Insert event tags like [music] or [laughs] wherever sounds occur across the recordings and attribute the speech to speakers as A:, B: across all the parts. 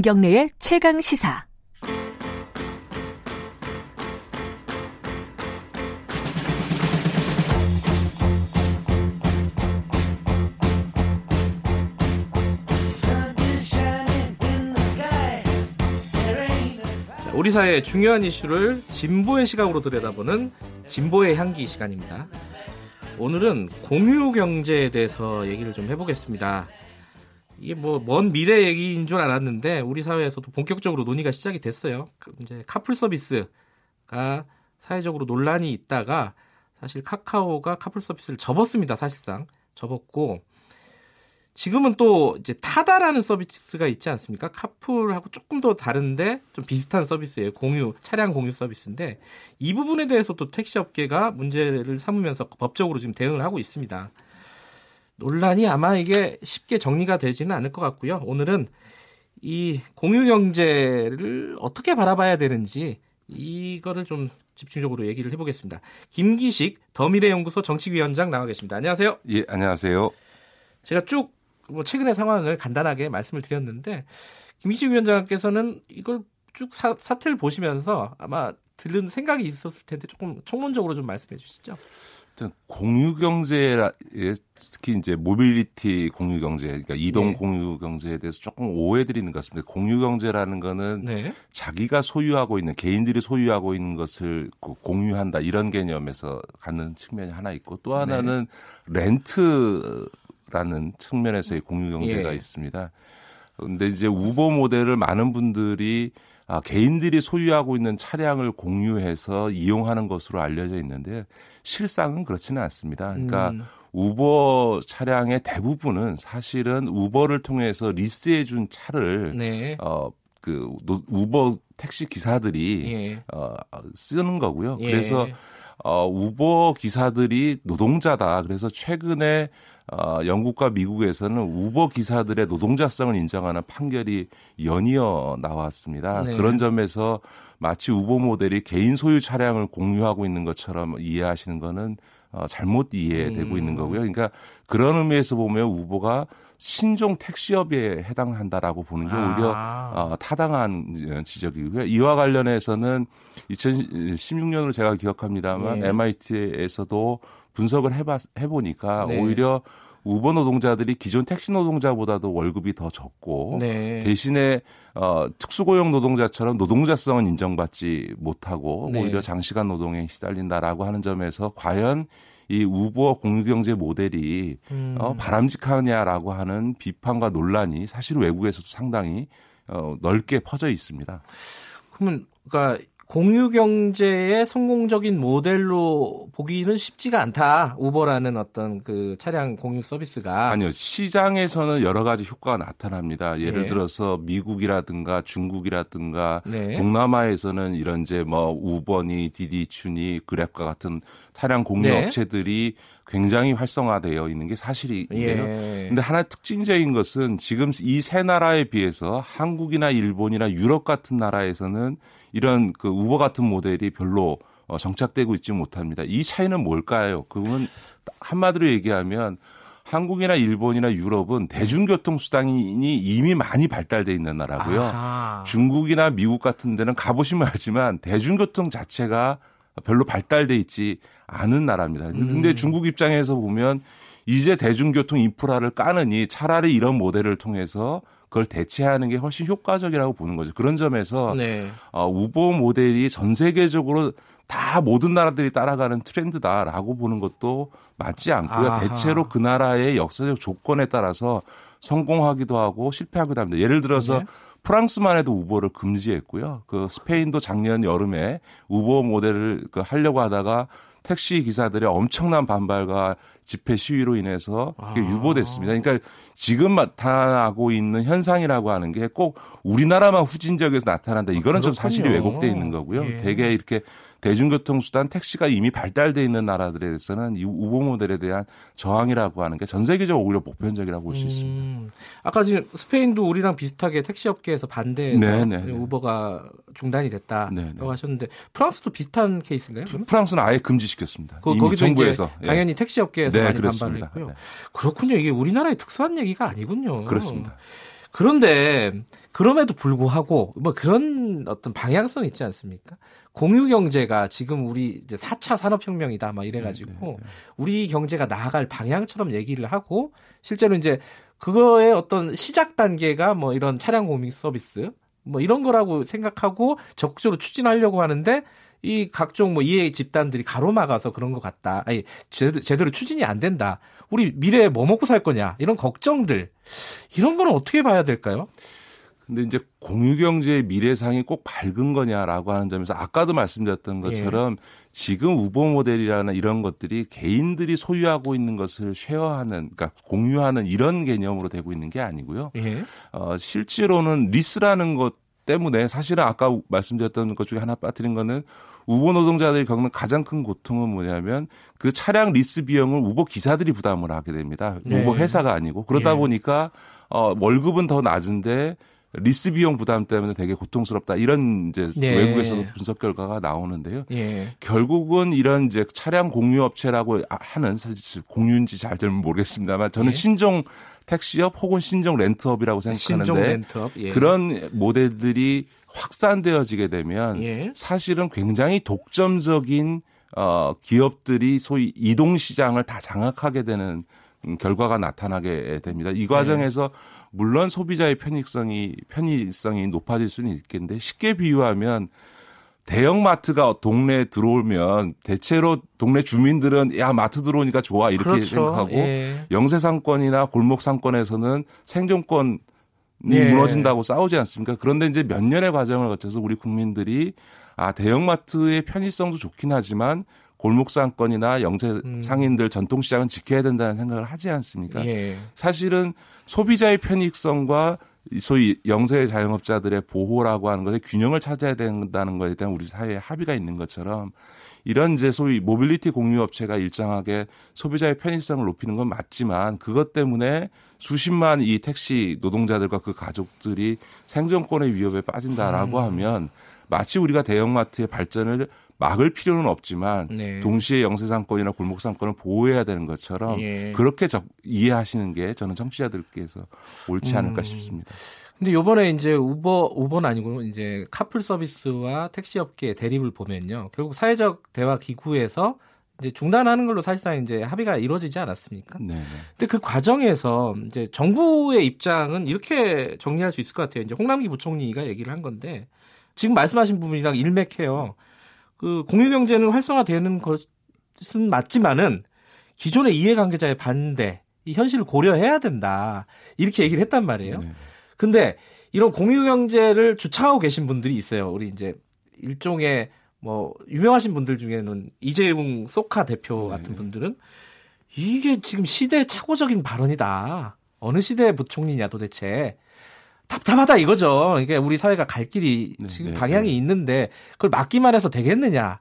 A: 김경래의 최강 시사.
B: 우리 사회의 중요한 이슈를 진보의 시각으로 들여다보는 진보의 향기 시간입니다. 오늘은 공유 경제에 대해서 얘기를 좀 해보겠습니다. 이게 뭐 먼 미래 얘기인 줄 알았는데 우리 사회에서도 본격적으로 논의가 시작이 됐어요. 그 이제 카풀 서비스가 사회적으로 논란이 있다가 사실 카카오가 카풀 서비스를 접었습니다. 사실상 접었고 지금은 또 이제 타다라는 서비스가 있지 않습니까? 카풀하고 조금 더 다른데 좀 비슷한 서비스예요. 공유 차량 공유 서비스인데 이 부분에 대해서 또 택시 업계가 문제를 삼으면서 법적으로 지금 대응을 하고 있습니다. 논란이 아마 이게 쉽게 정리가 되지는 않을 것 같고요. 오늘은 이 공유 경제를 어떻게 바라봐야 되는지 이거를 좀 집중적으로 얘기를 해보겠습니다. 김기식 더미래연구소 정책위원장 나와 계십니다. 안녕하세요.
C: 예, 안녕하세요.
B: 제가 쭉 뭐 최근의 상황을 간단하게 말씀을 드렸는데 김희식 위원장께서는 이걸 쭉 사, 사태를 보시면서 아마 들은 생각이 있었을 텐데 조금 총론적으로 좀 말씀해 주시죠.
C: 공유 경제에 특히 이제 모빌리티 공유 경제, 그러니까 이동 네. 공유 경제에 대해서 조금 오해들이 있는 것 같습니다. 공유 경제라는 거는 네. 자기가 소유하고 있는 개인들이 소유하고 있는 것을 공유한다 이런 개념에서 갖는 측면이 하나 있고 또 하나는 네. 렌트 라는 측면에서의 공유 경제가 예. 있습니다. 근데 이제 우버 모델을 많은 분들이 아, 개인들이 소유하고 있는 차량을 공유해서 이용하는 것으로 알려져 있는데 실상은 그렇지는 않습니다. 그러니까 음. 우버 차량의 대부분은 사실은 우버를 통해서 리스해 준 차를 네. 어 그 우버 택시 기사들이 예. 어 쓰는 거고요. 예. 그래서 어 우버 기사들이 노동자다. 그래서 최근에 어, 영국과 미국에서는 우버 기사들의 노동자성을 인정하는 판결이 연이어 나왔습니다. 네. 그런 점에서 마치 우버 모델이 개인 소유 차량을 공유하고 있는 것처럼 이해하시는 거는 어, 잘못 이해되고 음. 있는 거고요. 그러니까 그런 의미에서 보면 우버가 신종 택시업에 해당한다라고 보는 게 오히려 아. 어, 타당한 지적이고요. 이와 관련해서는 2016년으로 제가 기억합니다만 네. MIT에서도 분석을 해봐, 해보니까 네. 오히려 우버 노동자들이 기존 택시 노동자보다도 월급이 더 적고 네. 대신에 어, 특수고용 노동자처럼 노동자성은 인정받지 못하고 네. 오히려 장시간 노동에 시달린다라고 하는 점에서 과연 이 우버 공유경제 모델이 음. 어, 바람직하냐라고 하는 비판과 논란이 사실 외국에서도 상당히 어, 넓게 퍼져 있습니다.
B: 그러면 그러니까 공유 경제의 성공적인 모델로 보기는 쉽지가 않다. 우버라는 어떤 그 차량 공유 서비스가
C: 아니요. 시장에서는 여러 가지 효과가 나타납니다. 예를 네. 들어서 미국이라든가 중국이라든가 네. 동남아에서는 이런 이제 뭐 우버니 디디추니 그랩과 같은 차량 공유 네. 업체들이 굉장히 활성화되어 있는 게 사실인데요. 예. 근데 하나 특징적인 것은 지금 이 세 나라에 비해서 한국이나 일본이나 유럽 같은 나라에서는 이런 그 우버 같은 모델이 별로 어, 정착되고 있지 못합니다. 이 차이는 뭘까요? 그건 한마디로 얘기하면 한국이나 일본이나 유럽은 대중교통 수단이 이미 많이 발달돼 있는 나라고요. 아하. 중국이나 미국 같은 데는 가보시면 알지만 대중교통 자체가 별로 발달돼 있지 않은 나라입니다. 근데 음. 중국 입장에서 보면 이제 대중교통 인프라를 까느니 차라리 이런 모델을 통해서 그걸 대체하는 게 훨씬 효과적이라고 보는 거죠. 그런 점에서 네. 어, 우보 모델이 전 세계적으로 다 모든 나라들이 따라가는 트렌드다라고 보는 것도 맞지 않고요. 아하. 대체로 그 나라의 역사적 조건에 따라서 성공하기도 하고 실패하기도 합니다. 예를 들어서 네. 프랑스만 해도 우버를 금지했고요. 그 스페인도 작년 여름에 우버 모델을 그 하려고 하다가 택시 기사들의 엄청난 반발과 집회 시위로 인해서 그게 아. 유보됐습니다. 그러니까 지금 나타나고 있는 현상이라고 하는 게 꼭 우리나라만 후진 지역에서 나타난다. 이거는 좀 사실이 왜곡돼 있는 거고요. 예. 대개 이렇게 대중교통 수단 택시가 이미 발달돼 있는 나라들에서는 이 우보 모델에 대한 저항이라고 하는 게 전 세계적으로 오히려 보편적이라고 볼수 음. 있습니다.
B: 아까 지금 스페인도 우리랑 비슷하게 택시 업계에서 반대해서 네네. 네, 우버가 중단이 됐다고 네네. 네. 하셨는데 프랑스도 비슷한 케이스인가요?
C: 그러면? 프랑스는 아예 금지시켰습니다.
B: 그, 거기도 정부에서 예. 당연히 택시 업계 에서 네, 많이 그렇습니다. 반발을 했고요. 네. 그렇군요. 이게 우리나라의 특수한 얘기가 아니군요.
C: 그렇습니다.
B: 그런데 그럼에도 불구하고 뭐 그런 어떤 방향성 있지 않습니까? 공유 경제가 지금 우리 이제 4차 산업혁명이다 막 이래가지고 네, 네, 네. 우리 경제가 나아갈 방향처럼 얘기를 하고 실제로 이제 그거의 어떤 시작 단계가 뭐 이런 차량 공유 서비스 뭐 이런 거라고 생각하고 적극적으로 추진하려고 하는데 이 각종 뭐 이해 집단들이 가로막아서 그런 것 같다. 아니 제대로, 제대로 추진이 안 된다. 우리 미래에 뭐 먹고 살 거냐 이런 걱정들 이런 거는 어떻게 봐야 될까요?
C: 근데 이제 공유경제의 미래상이 꼭 밝은 거냐라고 하는 점에서 아까도 말씀드렸던 것처럼 예. 지금 우보 모델이라는 이런 것들이 개인들이 소유하고 있는 것을 쉐어하는, 그러니까 공유하는 이런 개념으로 되고 있는 게 아니고요. 예. 어, 실제로는 리스라는 것 때문에 사실은 아까 말씀드렸던 것 중에 하나 빠뜨린 거는 우버 노동자들이 겪는 가장 큰 고통은 뭐냐면 그 차량 리스 비용을 우버 기사들이 부담을 하게 됩니다. 네. 우버 회사가 아니고 그러다 예. 보니까 어 월급은 더 낮은데 리스 비용 부담 때문에 되게 고통스럽다 이런 이제 네. 외국에서도 분석 결과가 나오는데요. 네. 결국은 이런 이제 차량 공유 업체라고 하는 사실 공유인지 잘 되면 모르겠습니다만 저는 네. 신종 택시업 혹은 신종 렌트업이라고 생각하는데 신종 렌트업. 예. 그런 모델들이 확산되어지게 되면 예. 사실은 굉장히 독점적인 어 기업들이 소위 이동 시장을 다 장악하게 되는 결과가 나타나게 됩니다. 이 과정에서 네. 물론 소비자의 편익성이 편의성이 높아질 수는 있겠는데 쉽게 비유하면 대형 마트가 동네에 들어오면 대체로 동네 주민들은 야 마트 들어오니까 좋아 이렇게 그렇죠. 생각하고 예. 영세 상권이나 골목 상권에서는 생존권 예. 무너진다고 싸우지 않습니까? 그런데 이제 몇 년의 과정을 거쳐서 우리 국민들이 아 대형마트의 편의성도 좋긴 하지만 골목 상권이나 영세 음. 상인들 전통시장은 지켜야 된다는 생각을 하지 않습니까? 예. 사실은 소비자의 편익성과 소위 영세 자영업자들의 보호라고 하는 것에 균형을 찾아야 된다는 것에 대한 우리 사회의 합의가 있는 것처럼 이런 이제 소위 모빌리티 공유 업체가 일정하게 소비자의 편의성을 높이는 건 맞지만 그것 때문에 수십만 이 택시 노동자들과 그 가족들이 생존권의 위협에 빠진다라고 음. 하면 마치 우리가 대형마트의 발전을 막을 필요는 없지만 네. 동시에 영세상권이나 골목상권을 보호해야 되는 것처럼 예. 그렇게 적, 이해하시는 게 저는 청취자들께서 옳지 않을까 음. 싶습니다.
B: 근데 요번에 이제 우버 우버는 아니고 이제 카풀 서비스와 택시 업계의 대립을 보면요. 결국 사회적 대화 기구에서 이제 중단하는 걸로 사실상 이제 합의가 이루어지지 않았습니까? 네. 근데 그 과정에서 이제 정부의 입장은 이렇게 정리할 수 있을 것 같아요. 이제 홍남기 부총리가 얘기를 한 건데 지금 말씀하신 부분이랑 일맥해요. 그 공유 경제는 활성화되는 것은 맞지만은 기존의 이해관계자의 반대, 이 현실을 고려해야 된다. 이렇게 얘기를 했단 말이에요. 네. 근데 이런 공유 경제를 주창하고 계신 분들이 있어요. 우리 이제 일종의 뭐 유명하신 분들 중에는 이재용 소카 대표 네. 같은 분들은 이게 지금 시대 착오적인 발언이다. 어느 시대 부총리냐 도대체. 답답하다 이거죠. 이게 우리 사회가 갈 길이 네, 지금 네, 방향이 네. 있는데 그걸 막기만 해서 되겠느냐.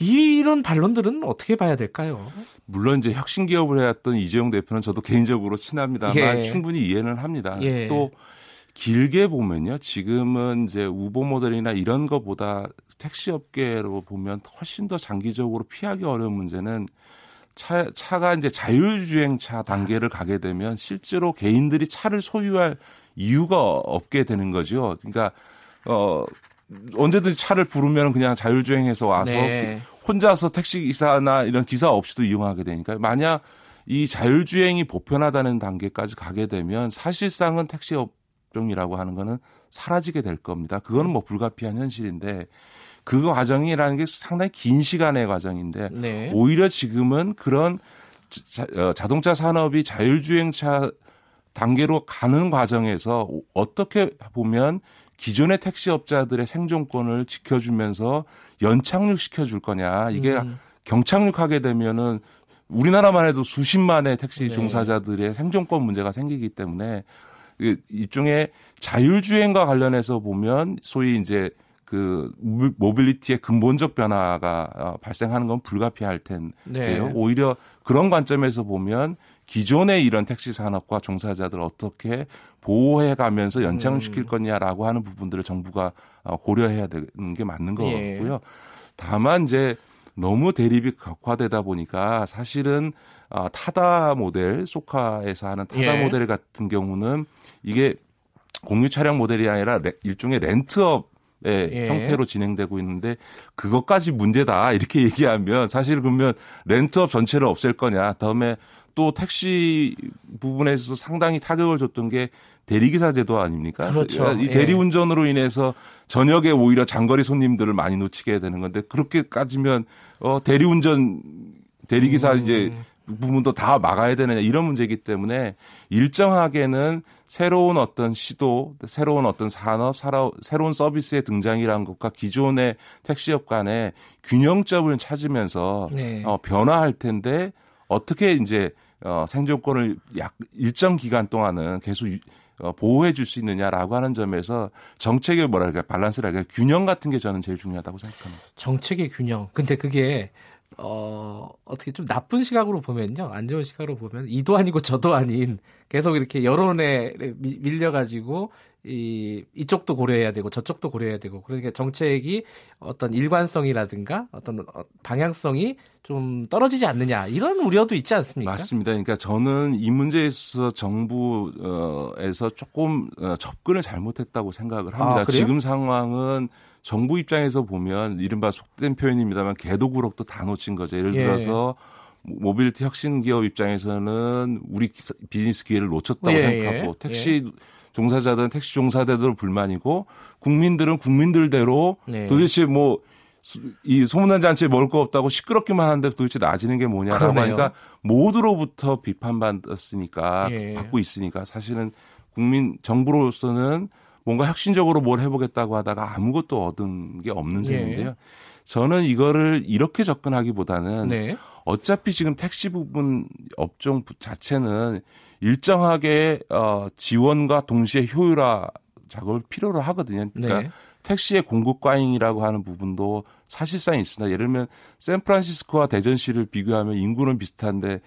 B: 이런 반론들은 어떻게 봐야 될까요?
C: 물론 이제 혁신 기업을 해왔던 이재용 대표는 저도 개인적으로 친합니다만 예. 충분히 이해는 합니다. 예. 또 길게 보면요. 지금은 이제 우보 모델이나 이런 거보다 택시 업계로 보면 훨씬 더 장기적으로 피하기 어려운 문제는 차, 차가 이제 자율주행차 단계를 가게 되면 실제로 개인들이 차를 소유할 이유가 없게 되는 거죠. 그러니까 어 언제든지 차를 부르면 그냥 자율주행해서 와서 네. 혼자서 택시 기사나 이런 기사 없이도 이용하게 되니까 만약 이 자율주행이 보편하다는 단계까지 가게 되면 사실상은 택시 업종이라고 하는 거는 사라지게 될 겁니다. 그거는 뭐 불가피한 현실인데 그 과정이라는 게 상당히 긴 시간의 과정인데 네. 오히려 지금은 그런 자, 어, 자동차 산업이 자율주행차 단계로 가는 과정에서 어떻게 보면 기존의 택시업자들의 생존권을 지켜주면서 연착륙 시켜 줄 거냐 이게 음. 경착륙하게 되면은 우리나라만 해도 수십만의 택시 네. 종사자들의 생존권 문제가 생기기 때문에 일종의 자율주행과 관련해서 보면 소위 이제 그 모빌리티의 근본적 변화가 어, 발생하는 건 불가피할 텐데요. 네. 오히려 그런 관점에서 보면 기존의 이런 택시 산업과 종사자들 을 어떻게 보호해 가면서 연장시킬 음. 거냐라고 하는 부분들을 정부가 어, 고려해야 되는 게 맞는 예. 거고요. 다만 이제 너무 대립이 격화되다 보니까 사실은 어, 타다 모델 소카에서 하는 타다 예. 모델 같은 경우는 이게 공유 차량 모델이 아니라 레, 일종의 렌트업 의 예. 형태로 진행되고 있는데 그것까지 문제다 이렇게 [laughs] 얘기하면 사실 그러면 렌트업 전체를 없앨 거냐 다음에 또 택시 부분에 서 상당히 타격을 줬던 게 대리기사 제도 아닙니까?
B: 그렇죠.
C: 이 대리운전으로 인해서 저녁에 오히려 장거리 손님들을 많이 놓치게 되는 건데 그렇게 까지면 어 대리운전 대리기사 음. 이제 부분도 다 막아야 되느냐 이런 문제이기 때문에 일정하게는 새로운 어떤 시도, 새로운 어떤 산업, 새로운 서비스의 등장이라는 것과 기존의 택시업 간의 균형점을 찾으면서 네. 어, 변화할 텐데 어떻게 이제 어, 생존권을 약 일정 기간 동안은 계속 어, 보호해 줄 수 있느냐라고 하는 점에서 정책의 뭐랄까 밸런스랄까 균형 같은 게 저는 제일 중요하다고 생각합니다.
B: 정책의 균형. 근데 그게 어, 어떻게 좀 나쁜 시각으로 보면요. 안 좋은 시각으로 보면 이도 아니고 저도 아닌 계속 이렇게 여론에 밀려가지고 이, 이쪽도 고려해야 되고 저쪽도 고려해야 되고 그러니까 정책이 어떤 일관성이라든가 어떤 어, 방향성이 좀 떨어지지 않느냐 이런 우려도 있지 않습니까?
C: 맞습니다. 그러니까 저는 이 문제에 있어서 정부에서 조금 어, 접근을 잘못했다고 생각을 합니다. 아, 지금 상황은 정부 입장에서 보면 이른바 속된 표현입니다만 게도 구럭도 다 놓친 거죠. 예를 예. 들어서 모빌리티 혁신 기업 입장에서는 우리 비즈니스 기회를 놓쳤다고 예, 생각하고 예. 택시 예. 종사자들은 택시 종사자들 불만이고 국민들은 국민들대로 네. 도대체 뭐 이 소문난 잔치에 먹을 거 없다고 시끄럽기만 하는데 도대체 나아지는 게 뭐냐라고 그러네요. 하니까 모두로부터 비판받았으니까 예. 받고 있으니까 사실은 국민 정부로서는 뭔가 혁신적으로 뭘 해보겠다고 하다가 아무것도 얻은 게 없는 셈인데요. 네. 저는 이거를 이렇게 접근하기보다는 네. 어차피 지금 택시 부분 업종 자체는 일정하게 어 지원과 동시에 효율화 작업을 필요로 하거든요. 그러니까 네. 택시의 공급 과잉이라고 하는 부분도 사실상 있습니다. 예를 들면 샌프란시스코와 대전시를 비교하면 인구는 비슷한데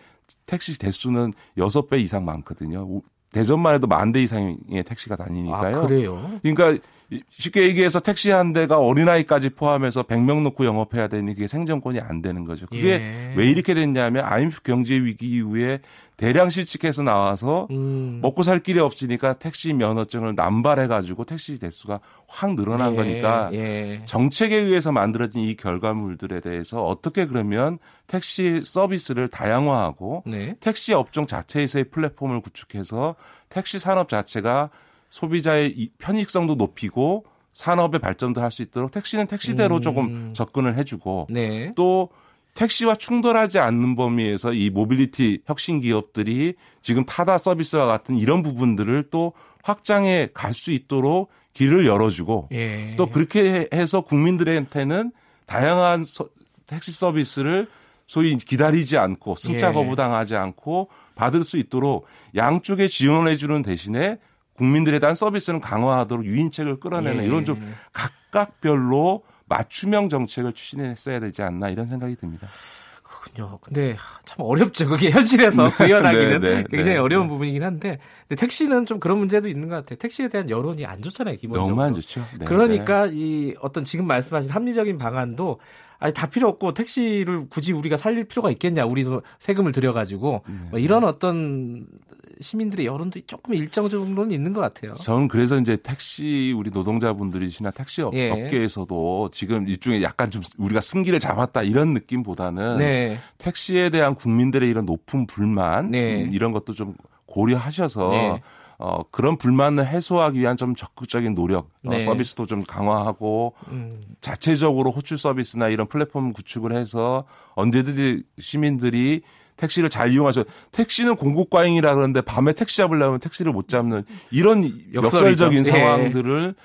C: 택시 대수는 6배 이상 많거든요. 대전만 해도 만 대 이상의 택시가 다니니까요.
B: 아, 그래요?
C: 그러니까 쉽게 얘기해서 택시 한 대가 어린아이까지 포함해서 100명 놓고 영업해야 되니 그게 생존권이 안 되는 거죠. 그게 예. 왜 이렇게 됐냐면 IMF 경제 위기 이후에 대량 실직해서 나와서 음. 먹고 살 길이 없으니까 택시 면허증을 남발해가지고 택시 대수가 확 늘어난 예. 거니까 예. 정책에 의해서 만들어진 이 결과물들에 대해서 어떻게 그러면 택시 서비스를 다양화하고 네. 택시 업종 자체에서의 플랫폼을 구축해서 택시 산업 자체가 소비자의 편익성도 높이고 산업의 발전도 할 수 있도록 택시는 택시대로 음. 조금 접근을 해주고 네. 또 택시와 충돌하지 않는 범위에서 이 모빌리티 혁신 기업들이 지금 타다 서비스와 같은 이런 부분들을 또 확장해 갈 수 있도록 길을 열어주고 예. 또 그렇게 해서 국민들한테는 다양한 서, 택시 서비스를 소위 기다리지 않고 승차 거부당하지 않고 받을 수 있도록 양쪽에 지원해 주는 대신에 국민들에 대한 서비스는 강화하도록 유인책을 끌어내는 예. 이런 좀 각각별로 맞춤형 정책을 추진했어야 되지 않나 이런 생각이 듭니다.
B: 그렇군요. 근데 참 어렵죠. 그게 현실에서 [laughs] 네. 구현하기는 네, 네, 굉장히 네. 어려운 부분이긴 한데 근데 택시는 좀 그런 문제도 있는 것 같아요. 택시에 대한 여론이 안 좋잖아요. 기본적으로.
C: 너무 안 좋죠.
B: 네, 그러니까 이 어떤 지금 말씀하신 합리적인 방안도 아니 다 필요 없고 택시를 굳이 우리가 살릴 필요가 있겠냐 우리도 세금을 들여가지고 네. 뭐 이런 어떤 시민들의 여론도 조금 일정 정도는 있는 것 같아요.
C: 저는 그래서 이제 택시 우리 노동자분들이시나 택시 예. 업계에서도 지금 일종의 약간 좀 우리가 승기를 잡았다 이런 느낌보다는 네. 택시에 대한 국민들의 이런 높은 불만 네. 음, 이런 것도 좀 고려하셔서 네. 어, 그런 불만을 해소하기 위한 좀 적극적인 노력, 어, 네. 어, 서비스도 좀 강화하고 음. 자체적으로 호출 서비스나 이런 플랫폼 구축을 해서 언제든지 시민들이 택시를 잘 이용하셔. 택시는 공급 과잉이라 그러는데 밤에 택시 잡으려면 택시를 못 잡는 이런 역설적인 예. 상황들을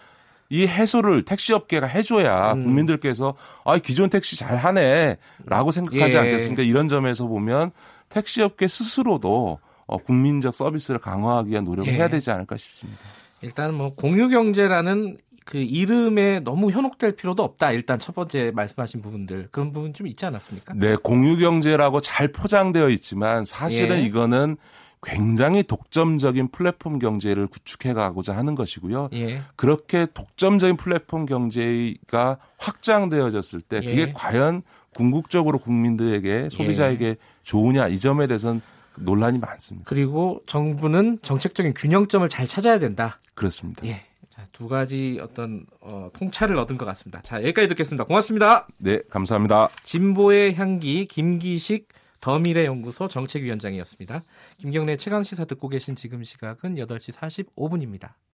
C: 이 해소를 택시업계가 해줘야 음. 국민들께서 아 기존 택시 잘 하네라고 생각하지 예. 않겠습니까? 이런 점에서 보면 택시업계 스스로도 어, 국민적 서비스를 강화하기 위한 노력을 예. 해야 되지 않을까 싶습니다.
B: 일단 뭐 공유 경제라는 그 이름에 너무 현혹될 필요도 없다. 일단 첫 번째 말씀하신 부분들 그런 부분 좀 있지 않았습니까?
C: 네, 공유 경제라고 잘 포장되어 있지만 사실은 예. 이거는 굉장히 독점적인 플랫폼 경제를 구축해 가고자 하는 것이고요. 예. 그렇게 독점적인 플랫폼 경제가 확장되어졌을 때 그게 예. 과연 궁극적으로 국민들에게 소비자에게 예. 좋으냐 이 점에 대해서는 논란이 많습니다.
B: 그리고 정부는 정책적인 균형점을 잘 찾아야 된다.
C: 그렇습니다.
B: 예. 자, 두 가지 어떤 어, 통찰을 얻은 것 같습니다. 자, 여기까지 듣겠습니다. 고맙습니다.
C: 네, 감사합니다.
B: 진보의 향기 김기식 더미래 연구소 정책위원장이었습니다. 김경래 최강 시사 듣고 계신 지금 시각은 8시 45분입니다.